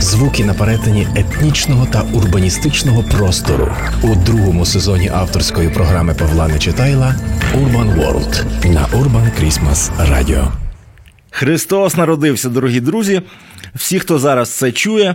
звуки на перетині етнічного та урбаністичного простору у другому сезоні авторської програми Павла Нечитайла Urban World на Urban Christmas Radio. Христос народився, дорогі друзі. Всі, хто зараз це чує,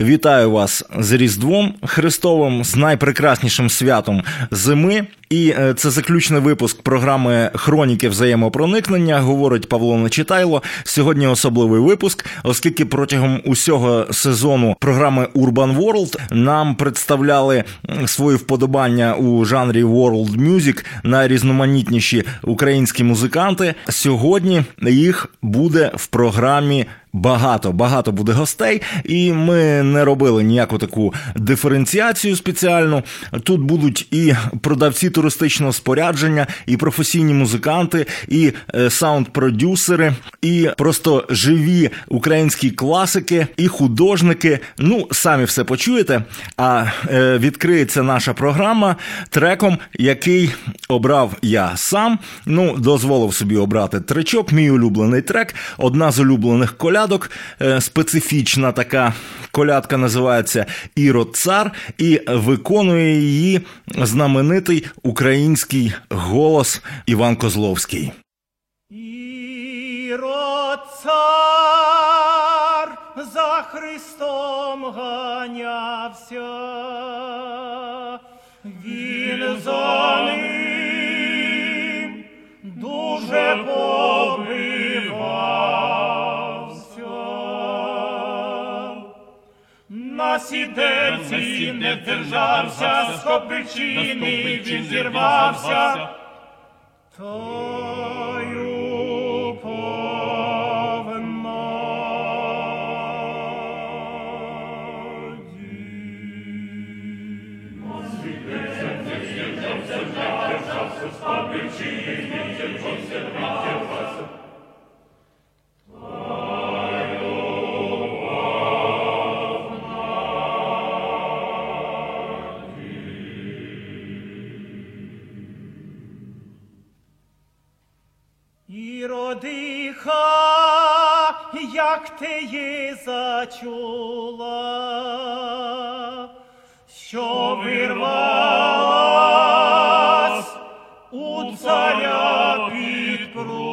вітаю вас з Різдвом Христовим, з найпрекраснішим святом зими. І е, це заключний випуск програми Хроніки взаємопроникнення. Говорить Павло Нечитайло. Сьогодні особливий випуск, оскільки протягом усього сезону програми Urban World нам представляли свої вподобання у жанрі World Music найрізноманітніші українські музиканти. Сьогодні їх буде в програмі. Багато, багато буде гостей, і ми не робили ніяку таку диференціацію спеціальну. Тут будуть і продавці туристичного спорядження, і професійні музиканти, і е, саунд-продюсери, і просто живі українські класики, і художники. Ну, самі все почуєте. А е, відкриється наша програма треком, який обрав я сам. Ну, дозволив собі обрати тречок. Мій улюблений трек, одна з улюблених колядок, е, специфічна така колядка називається Ірод Цар, і виконує її знаменитий український голос Іван Козловський. Цар за Христом ганявся, він за ним дуже побивався. Сідельці не держався, з копичини він зірвався. Тою родиха, як ти її зачула, що вирвалась у царя підпруга.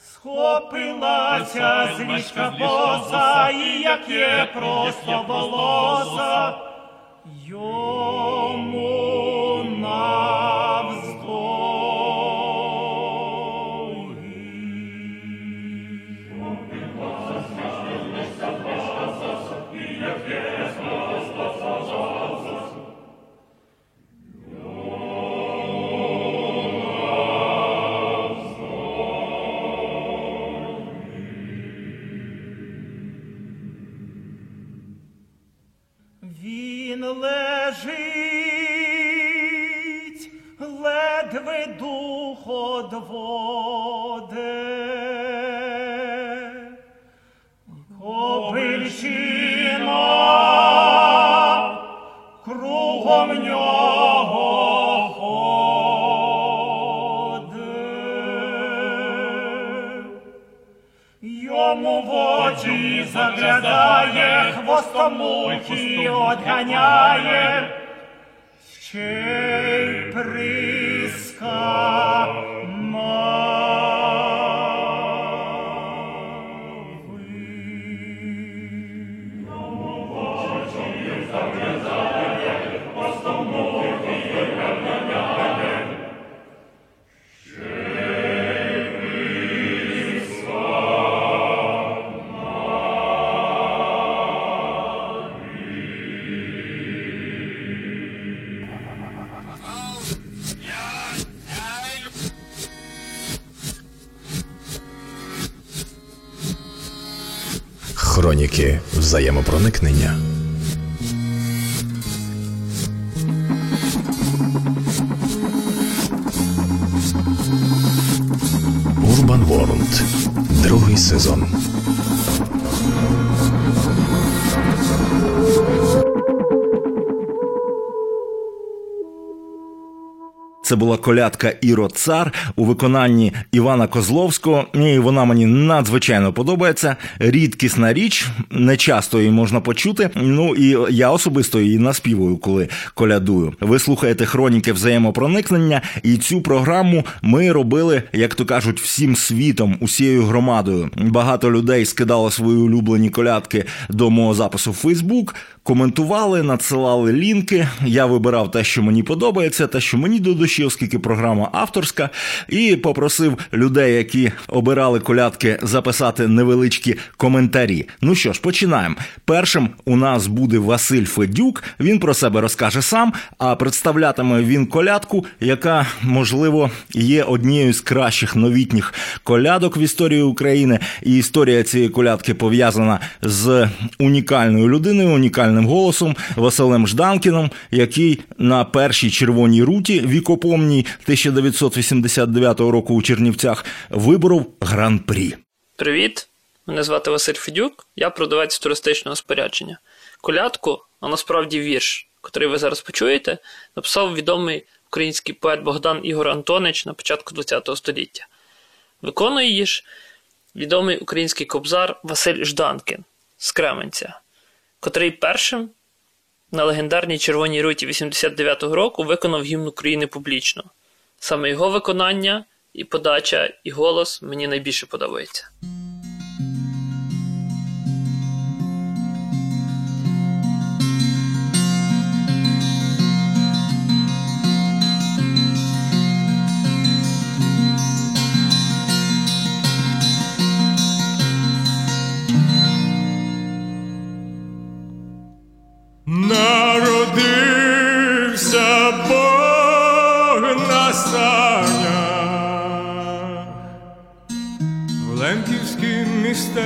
Схопилася з ліжка боза, і як є просто волоса, йому взаємопроникнення. Урбан Ворлд. Другий сезон. Це була колядка Іро Цар у виконанні Івана Козловського. І вона мені надзвичайно подобається. Рідкісна річ, не часто її можна почути. Ну і я особисто її наспівую, коли колядую. Ви слухаєте хроніки взаємопроникнення, і цю програму ми робили, як то кажуть, всім світом, усією громадою. Багато людей скидало свої улюблені колядки до мого запису в Фейсбук, коментували, надсилали лінки. Я вибирав те, що мені подобається, те, що мені до душі, оскільки програма авторська, і попросив людей, які обирали колядки, записати невеличкі коментарі. Ну що ж, починаємо. Першим у нас буде Василь Федюк. Він про себе розкаже сам, а представлятиме він колядку, яка можливо є однією з кращих новітніх колядок в історії України. І історія цієї колядки пов'язана з унікальною людиною, унікальним голосом Василем Жданкіном, який на першій червоній руті вікопомній 1989 року у Чернівцях виборов гран-прі. Привіт! Мене звати Василь Федюк, я продавець туристичного спорядження. Колядку, а насправді вірш, котрий ви зараз почуєте, написав відомий український поет Богдан Ігор Антонич на початку ХХ століття. Виконує її ж відомий український кобзар Василь Жданкін з Кременця, котрий першим на легендарній червоній руті 89-го року виконав гімн України публічно. Саме його виконання і подача, і голос мені найбільше подобається.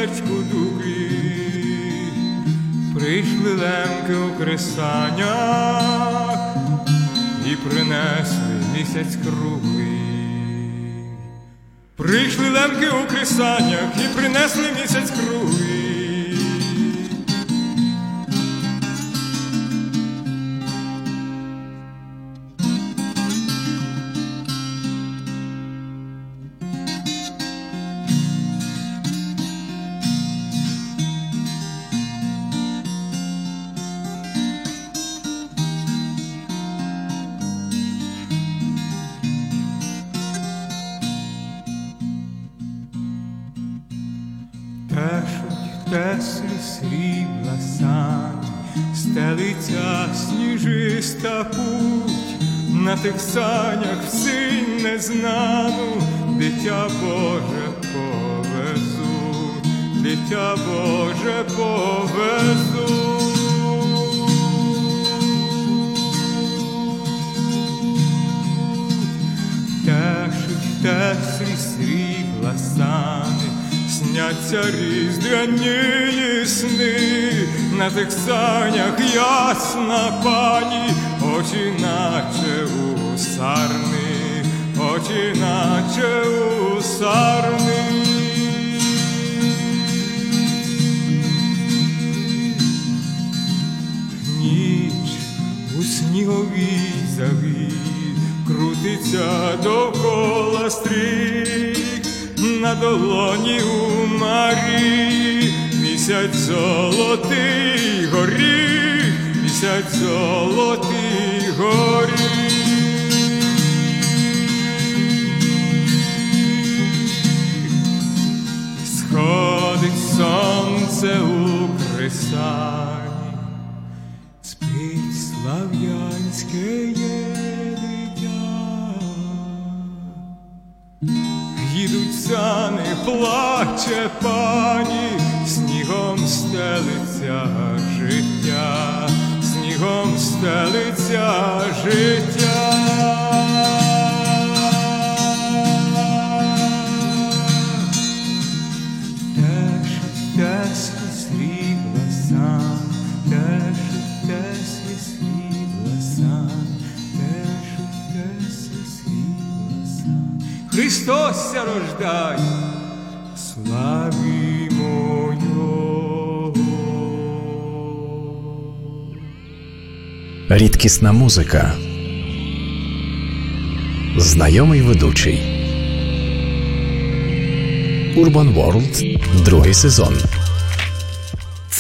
Лемківськім містечку прийшли лемки у кресанях і принесли місяць круглий. Прийшли лемки у кресанях і принесли місяць круглий. Тих санях в синь незнану, дитя Боже повезуть, дитя Боже повезуть. Тешуть теслі срібла сани, сняться різдвяні сни, на тих санях ясна пані, очі наче сарни, очі наче у сарни. Ніч у сніговій заві крутиться довкола стрік, на долоні у Марії місяць золотий горіх, місяць золотий горіх. Сонце у кресані, спить слав'янське є дитя. Їдуть сани, плаче пані, снігом стелиться життя, снігом стелиться життя. Христос рождай, славі Мойого. Рідкісна музика. Знайомий ведучий Урбан Ворлд, другий сезон.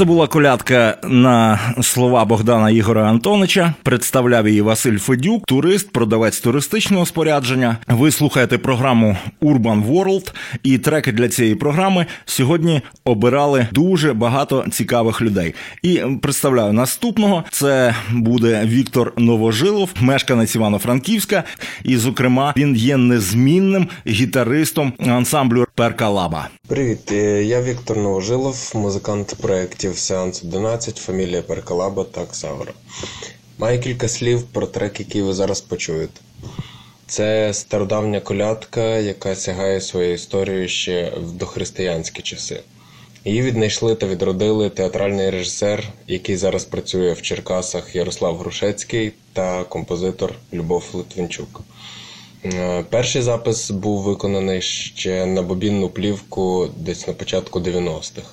Це була колядка на слова Богдана Ігора Антонича. Представляв її Василь Федюк, турист, продавець туристичного спорядження. Ви слухаєте програму Urban World, і треки для цієї програми сьогодні обирали дуже багато цікавих людей. І представляю наступного: це буде Віктор Новожилов, мешканець Івано-Франківська. І, зокрема, він є незмінним гітаристом ансамблю Перкалаба. Привіт, е, я Віктор Новожилов, музикант проєктів Сеанс 11, фамілія Перкалаба та Ксавра. Маю кілька слів про трек, який ви зараз почуєте. Це стародавня колядка, яка сягає своєю історією ще в дохристиянські часи. Її віднайшли та відродили театральний режисер, який зараз працює в Черкасах Ярослав Грушецький та композитор Любов Литвинчук. Е, Перший запис був виконаний ще на бобінну плівку десь на початку 90-х.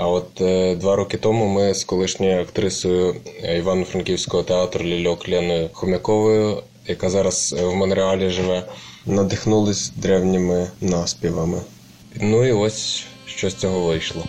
А от е, два роки тому ми з колишньою актрисою е, Івано-Франківського театру Лільок Леною Хомяковою, яка зараз е, в Монреалі живе, надихнулись древніми наспівами. Ну і ось що з цього вийшло.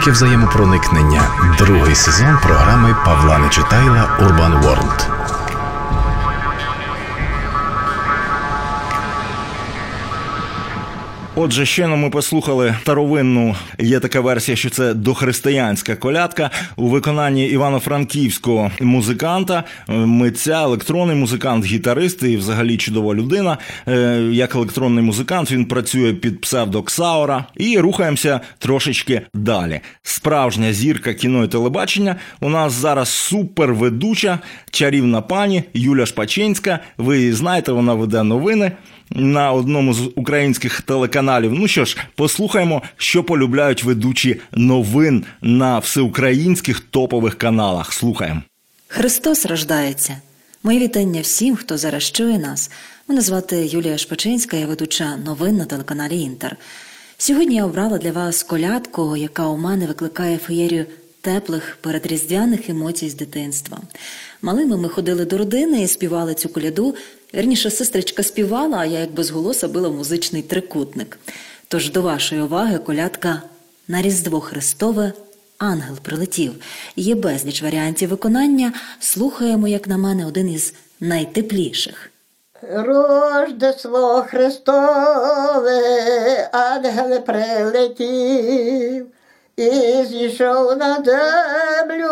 Хроніки взаємопроникнення. Другий сезон програми Павла Нечитайла Урбан Ворлд. Отже, щойно ми послухали старовинну. Є така версія, що це дохристиянська колядка у виконанні івано-франківського музиканта, е, митця, електронний музикант, гітарист і взагалі чудова людина. Е, Як електронний музикант він працює під псевдо Ксаура. І рухаємося трошечки далі. Справжня зірка кіно і телебачення. У нас зараз суперведуча, чарівна пані Юля Шпачинська. Ви її знаєте, вона веде новини на одному з українських телеканалів. Ну що ж, послухаємо, що полюбляють ведучі новин на всеукраїнських топових каналах. Слухаємо. Христос рождається. Моє вітання всім, хто зараз чує нас. Мене звати Юлія Шпачинська, я ведуча новин на телеканалі Інтер. Сьогодні я обрала для вас колядку, яка у мене викликає феєрію теплих передріздвяних емоцій з дитинства. Малими ми ходили до родини і співали цю коляду. Вірніше, сестричка співала, а я як без голоса била музичний трикутник. Тож до вашої уваги колядка на Різдво Христове Ангел прилетів. Є безліч варіантів виконання. Слухаємо, як на мене, один із найтепліших. Рождество Христове, ангел прилетів, і зійшов на землю,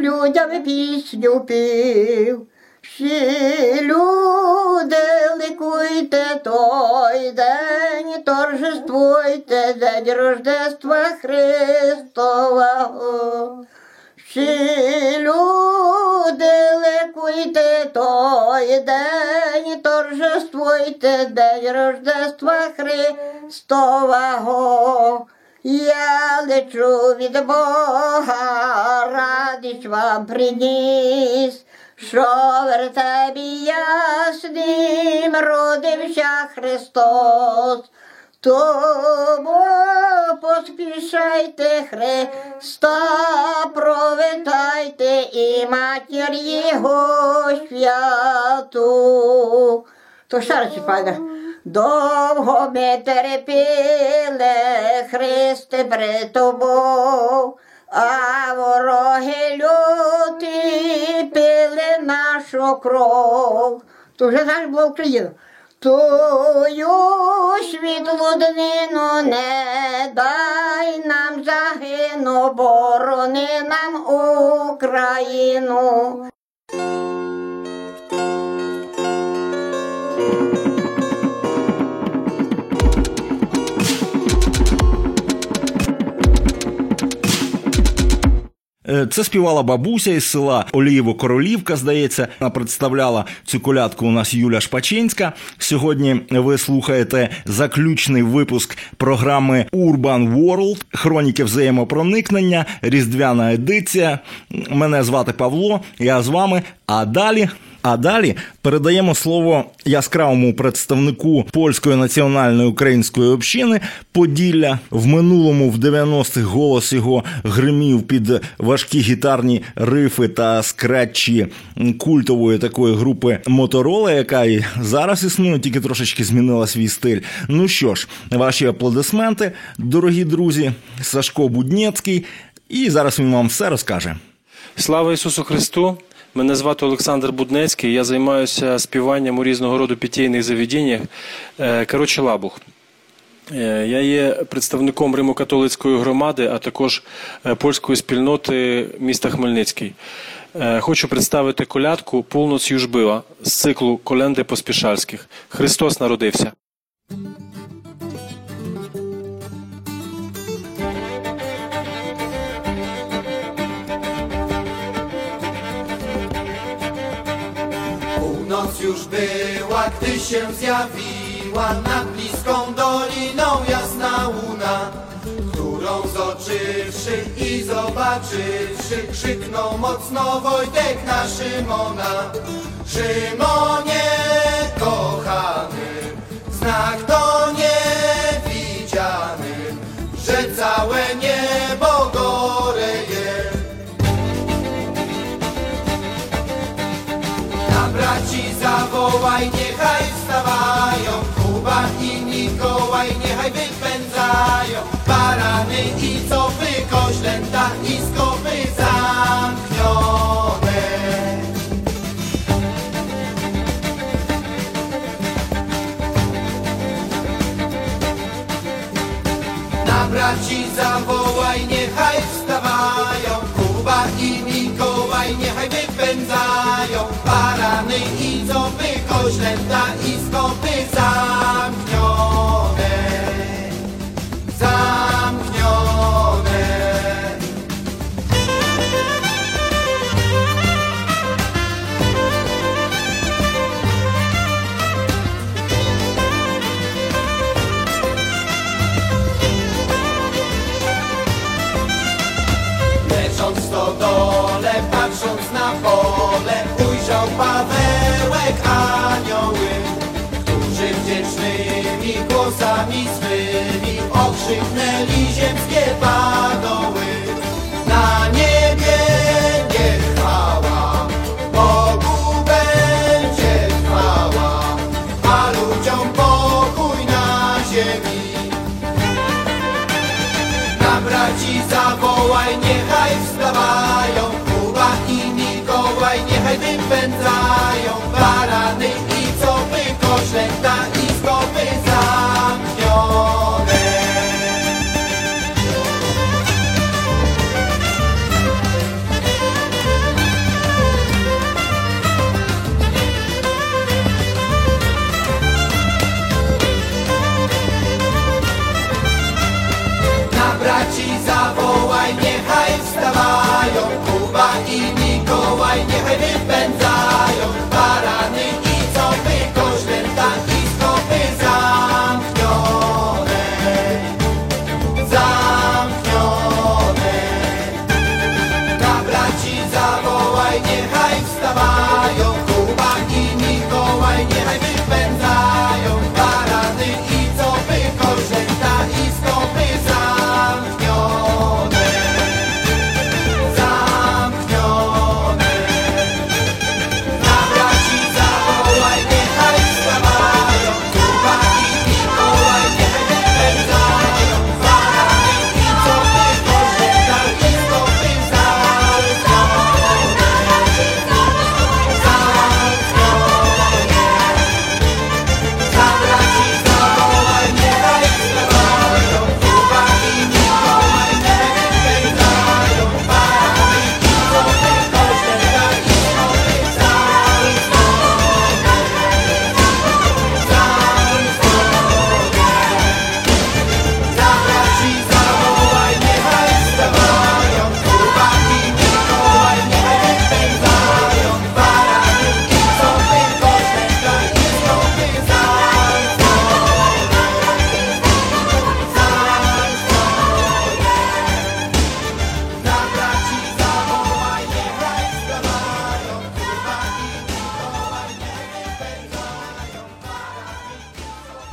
людям пісню пів. Всі люди ликуйте той день, торжествуйте день Рождества Христового. Всі люди ликуйте той день, торжествуйте день Рождества Христового. Я лечу від Бога, радість вам приніс, що в вертебі яснім родився Христос. Тому поспішайте Христа, провитайте і матір Його святу. То ще пане. Довго ми терпіли, Христе при тобою, а вороги люті пили нашу кров. То вже зараз була Україна. Тою світлу днину не дай нам загину, борони нам Україну. Це співала бабуся із села Олієво-Королівка, здається. Вона представляла цю колядку у нас Юля Шпачинська. Сьогодні ви слухаєте заключний випуск програми Urban World, хроніки взаємопроникнення, різдвяна едиція. Мене звати Павло, я з вами. А далі. А далі передаємо слово яскравому представнику польської національної української общини Поділля. В минулому, в 90-х, голос його гримів під важкі гітарні рифи та скретчі культової такої групи Моторола, яка і зараз існує, тільки трошечки змінила свій стиль. Ну що ж, ваші аплодисменти, дорогі друзі, Сашко Буднєцький. І зараз він вам все розкаже. Слава Ісусу Христу! Мене звати Олександр Буднецький. Я займаюся співанням у різного роду питейних заведеннях. Е, Коротше, лабух. Е, Я є представником Римо-католицької громади, а також е, польської спільноти міста Хмельницький. Хочу представити колядку Полноць Южбила з циклу Коленди Поспішальських. Христос народився. Północ już była, gdy się zjawiła nad bliską doliną jasna łuna, którą zobaczywszy i zobaczywszy, krzyknął mocno Wojtek na Szymona. Szymonie kochany, znak to niewidziany, że całe niebo Mikołaj niechaj wstawają, Kuba i Mikołaj niechaj wypędzają, barany i cofy, koźlęta i skopy Bye-bye. Ay, niech wypędzają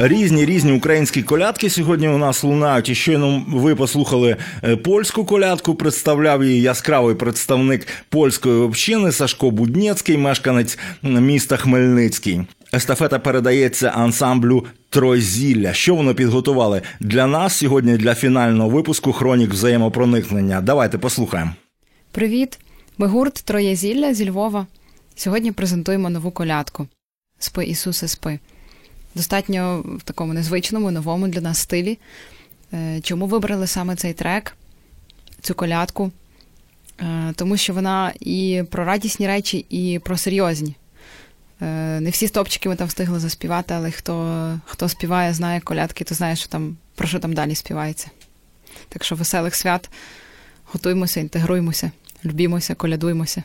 Різні різні українські колядки сьогодні у нас лунають. І щойно ви послухали е, польську колядку. Представляв її яскравий представник польської общини Сашко Буднєцький, мешканець міста Хмельницький. Естафета передається ансамблю Трозілля. Що вони підготували для нас сьогодні для фінального випуску Хронік взаємопроникнення. Давайте послухаємо. Привіт! Ми гурт Троє зілля зі Львова. Сьогодні презентуємо нову колядку Спи Ісусе, спи. Достатньо в такому незвичному, новому для нас стилі. Е, Чому вибрали саме цей трек, цю колядку? Е, Тому що вона і про радісні речі, і про серйозні. Е, Не всі стопчики ми там встигли заспівати, але хто, хто співає, знає колядки, то знає, що там, про що там далі співається. Так що веселих свят, готуймося, інтегруймося, любімося, колядуймося.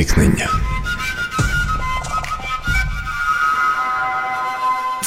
Взаємопроникнення.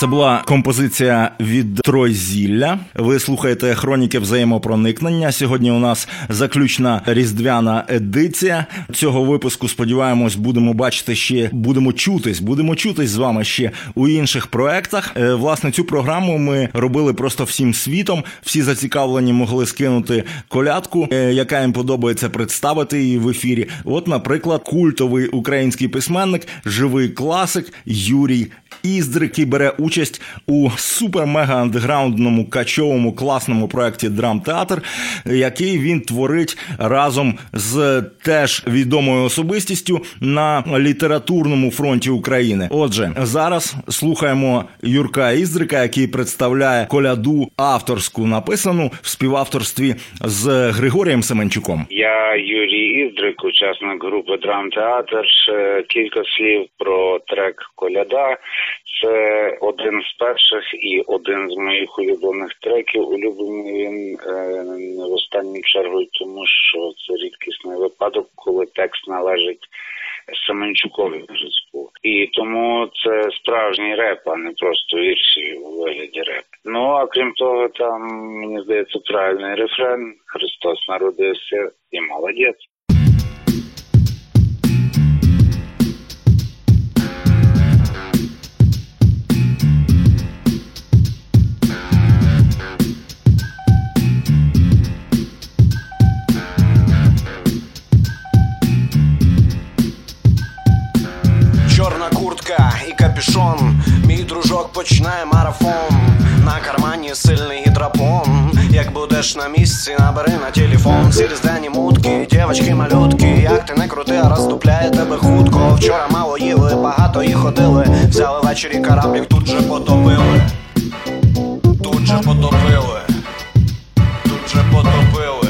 Це була композиція від Трой Зілля. Ви слухаєте хроніки взаємопроникнення. Сьогодні у нас заключна різдвяна едиція цього випуску. Сподіваємось, будемо бачити ще, будемо чутись, будемо чутись з вами ще у інших проектах. Е, Власне, цю програму ми робили просто всім світом. Всі зацікавлені могли скинути колядку, е, яка їм подобається представити її в ефірі. От, наприклад, культовий український письменник, живий класик Юрій Іздрик, який бере участь у супер-мега андеграундному качовому класному проєкті Драмтеатр, який він творить разом з теж відомою особистістю на літературному фронті України. Отже, зараз слухаємо Юрка Іздрика, який представляє коляду авторську написану в співавторстві з Григорієм Семенчуком. Я Юрій Іздрик, учасник групи Драмтеатр. Ще Кілька слів про трек Коляда. Це один з перших і один з моїх улюблених треків. Улюблений він е, не в останню чергу, тому що це рідкісний випадок, коли текст належить Семенчукові Мужицьку. І тому це справжній реп, а не просто вірші у вигляді реп. Ну а крім того, там мені здається правильний рефрен Христос народився і молодець. І. Мій дружок починає марафон. На кармані сильний гідропон. Як будеш на місці, набери на телефон. Всі різдвяні мутки, дівочки малютки. Як ти не крути, а роздупляє тебе хутко. Вчора мало їли, багато і ходили. Взяли ввечері кораблік, тут же потопили. Тут же потопили. Тут же потопили.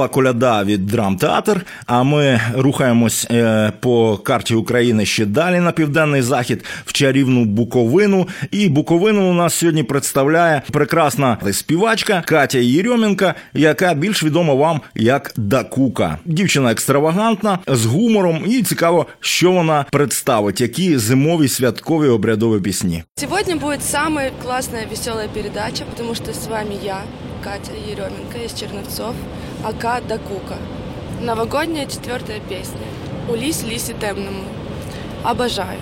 Була коляда від драмтеатр. А ми рухаємось е, по карті України ще далі на південний захід в чарівну Буковину. І Буковину у нас сьогодні представляє прекрасна співачка Катя Єрьомінка, яка більш відома вам як Дакука. Дівчина екстравагантна з гумором, і цікаво, що вона представить, які зимові святкові обрядові пісні. Сегодня будет самая классная, веселая передача, потому что с вами я, Катя Еременко из Черновцов, АК Дакука. Новогодняя четвертая песня. Улись Лисе темному. Обожаю.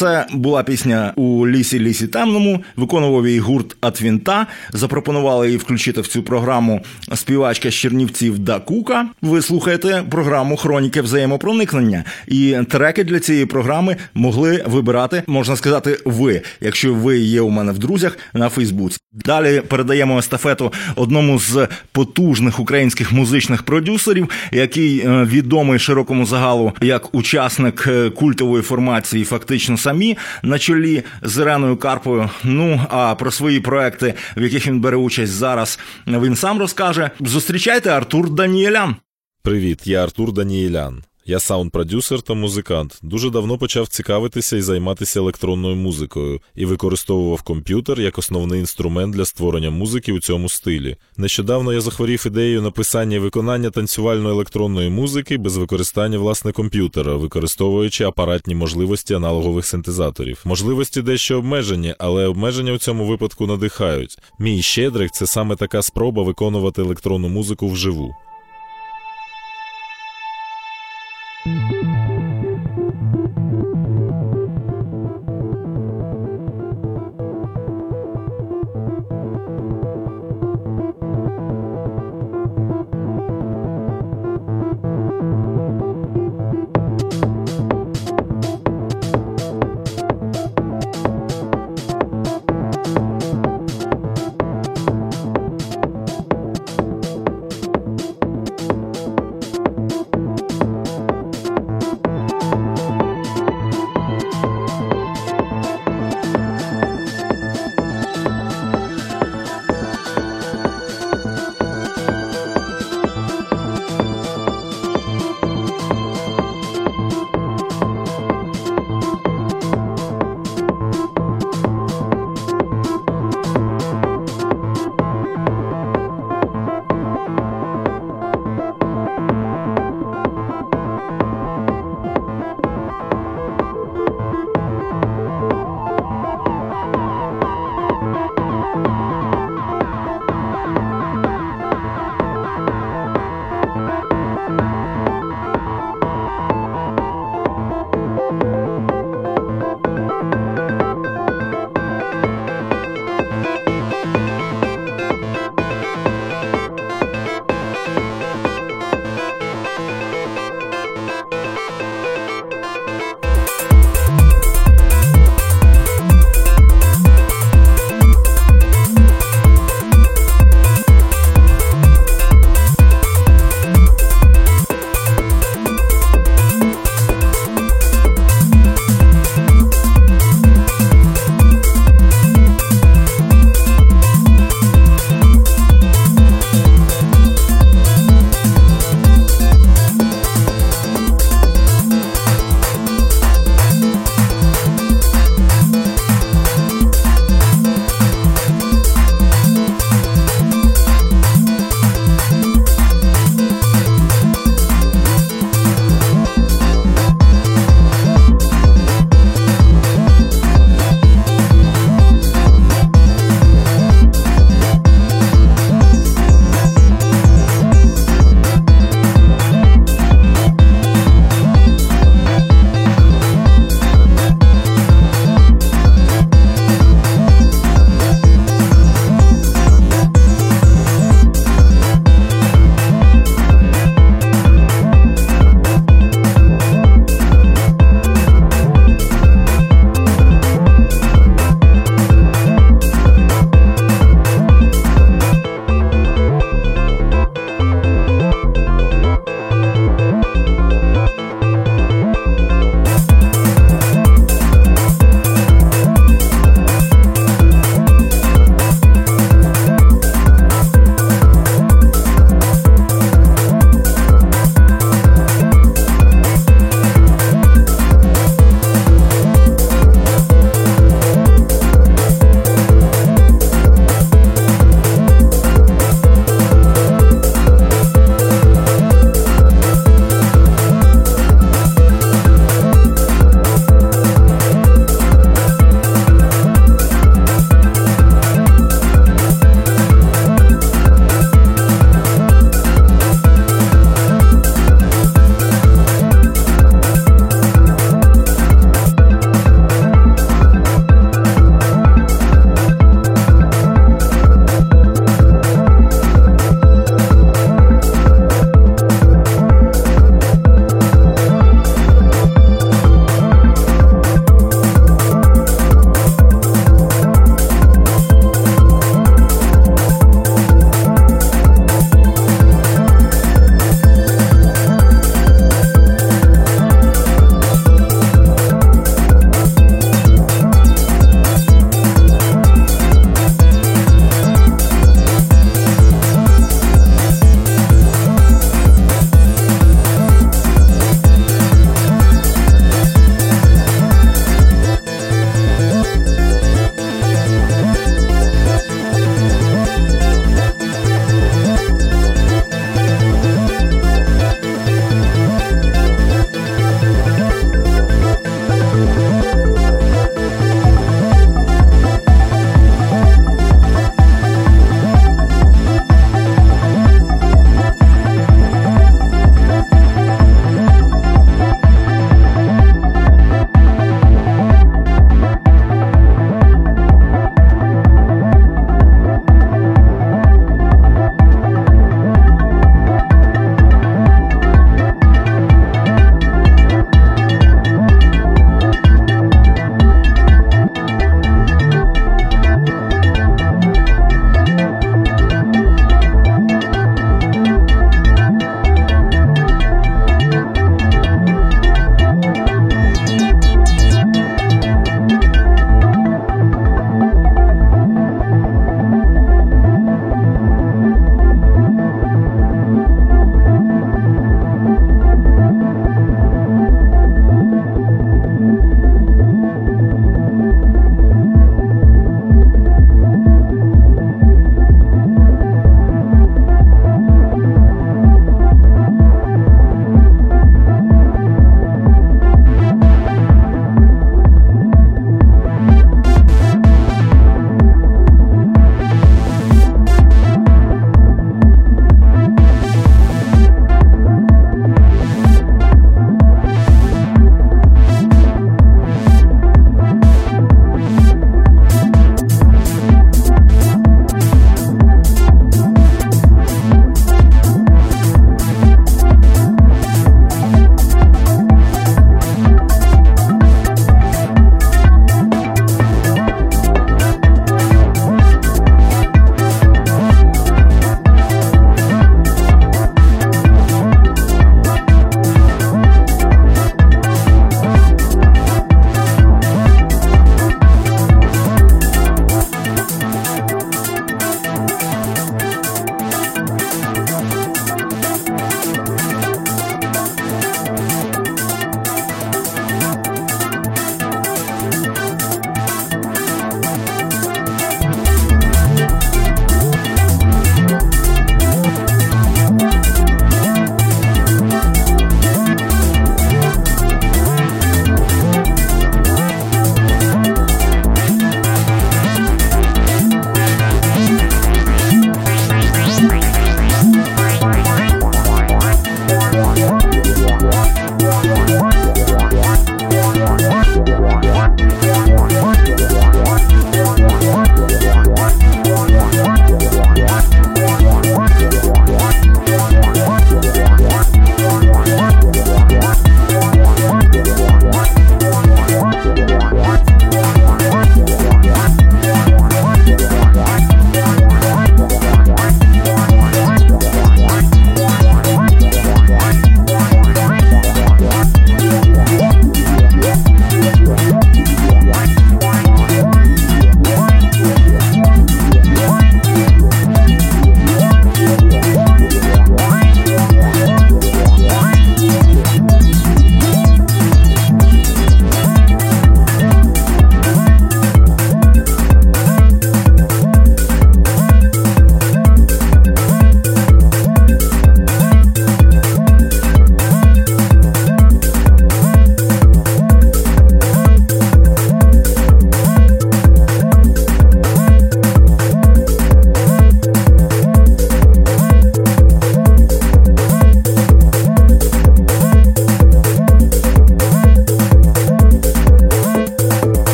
Це була пісня у лісі лісі темному. Виконував її гурт Атвінта. Запропонували її включити в цю програму співачка з Чернівців Дакука. Ви слухаєте програму Хроніки взаємопроникнення. І треки для цієї програми могли вибирати, можна сказати, ви, якщо ви є у мене в друзях на Фейсбуці. Далі передаємо естафету одному з потужних українських музичних продюсерів, який е, відомий широкому загалу як учасник е, культової формації фактично самі на чолі з Іреною Карпою. Ну а про свої проекти, в яких він бере участь зараз, він сам розкаже. Зустрічайте Артур Даніелян. Привіт, я Артур Даніелян. Я саунд-продюсер та музикант. Дуже давно почав цікавитися і займатися електронною музикою і використовував комп'ютер як основний інструмент для створення музики у цьому стилі. Нещодавно я захворів ідеєю написання і виконання танцювальної електронної музики без використання власне комп'ютера, використовуючи апаратні можливості аналогових синтезаторів. Можливості дещо обмежені, але обмеження у цьому випадку надихають. Мій щедрик це саме така спроба виконувати електронну музику вживу. Thank you.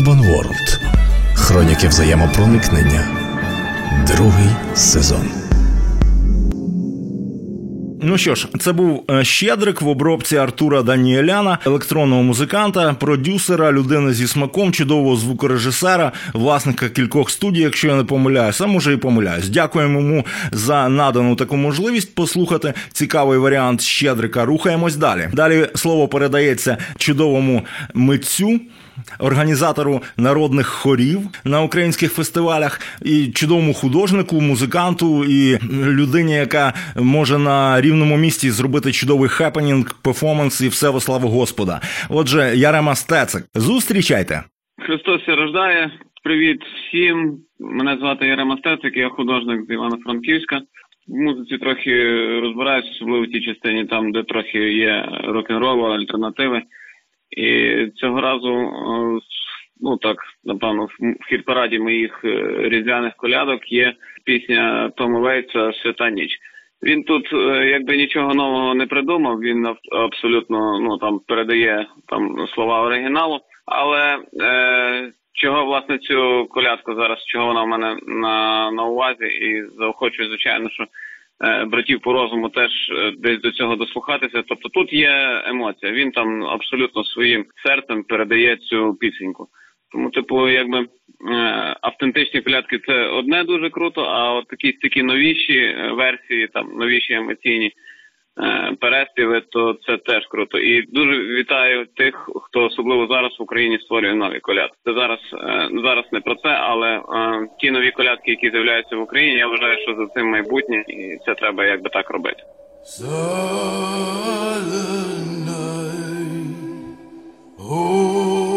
Urban World. Хроніки взаємопроникнення. Другий сезон. Ну що ж, це був е, Щедрик в обробці Артура Даніеляна, електронного музиканта, продюсера, людини зі смаком, чудового звукорежисера, власника кількох студій, якщо я не помиляюсь, а може і помиляюсь. Дякуємо йому за надану таку можливість послухати цікавий варіант Щедрика. Рухаємось далі. Далі слово передається чудовому митцю. Організатору народних хорів на українських фестивалях і чудовому художнику, музиканту і людині, яка може на рівному місці зробити чудовий хепенінг, перформанс і все во славу Господа. Отже, Ярема Стецик, зустрічайте. Христос рождає. Привіт всім. Мене звати Ярема Стецик, я художник з Івано-Франківська. В музиці трохи розбираюся, особливо в тій частині, там, де трохи є рок-н-ролу, альтернативи. І цього разу, е, ну так, напевно, в хіт-параді моїх е, різдвяних колядок є пісня Тома Вейтса Свята ніч. Він тут е, якби нічого нового не придумав. Він аб- абсолютно ну там передає там слова оригіналу. Але е, чого власне цю колядку зараз, чого вона в мене на, на увазі, і заохочую, звичайно, що братів по розуму теж е, десь до цього дослухатися. Тобто тут є емоція. Він там абсолютно своїм серцем передає цю пісеньку. Тому, типу, якби е, автентичні колядки це одне дуже круто, а от такі такі новіші е, версії, там новіші емоційні е, переспіви, то це теж круто. І дуже вітаю тих, хто особливо зараз в Україні створює нові колядки. Це зараз е, зараз не про це, але е, ті нові колядки, які з'являються в Україні, я вважаю, що за цим майбутнє, і це треба якби так робити. Silent night, holy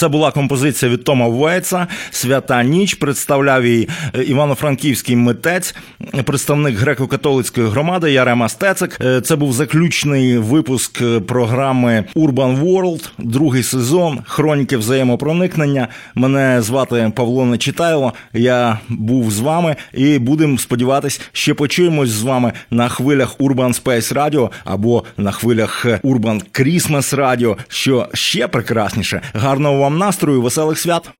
Це була композиція від Тома Вейтса Свята ніч. Представляв її е, івано-франківський митець, представник греко-католицької громади Ярема Стецик. Е, Це був заключний випуск е, програми Urban World, другий сезон Хроніки взаємопроникнення. Мене звати Павло Нечитайло. Я був з вами і будемо сподіватись, ще почуємось з вами на хвилях Urban Space Radio або на хвилях Urban Christmas Radio, що ще прекрасніше. Гарного вам настрою, веселих свят!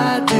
I do.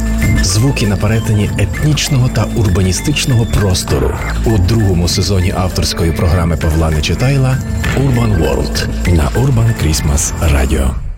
Звуки на перетині етнічного та урбаністичного простору у другому сезоні авторської програми Павла Нечитайла Urban World на Urban Christmas Radio.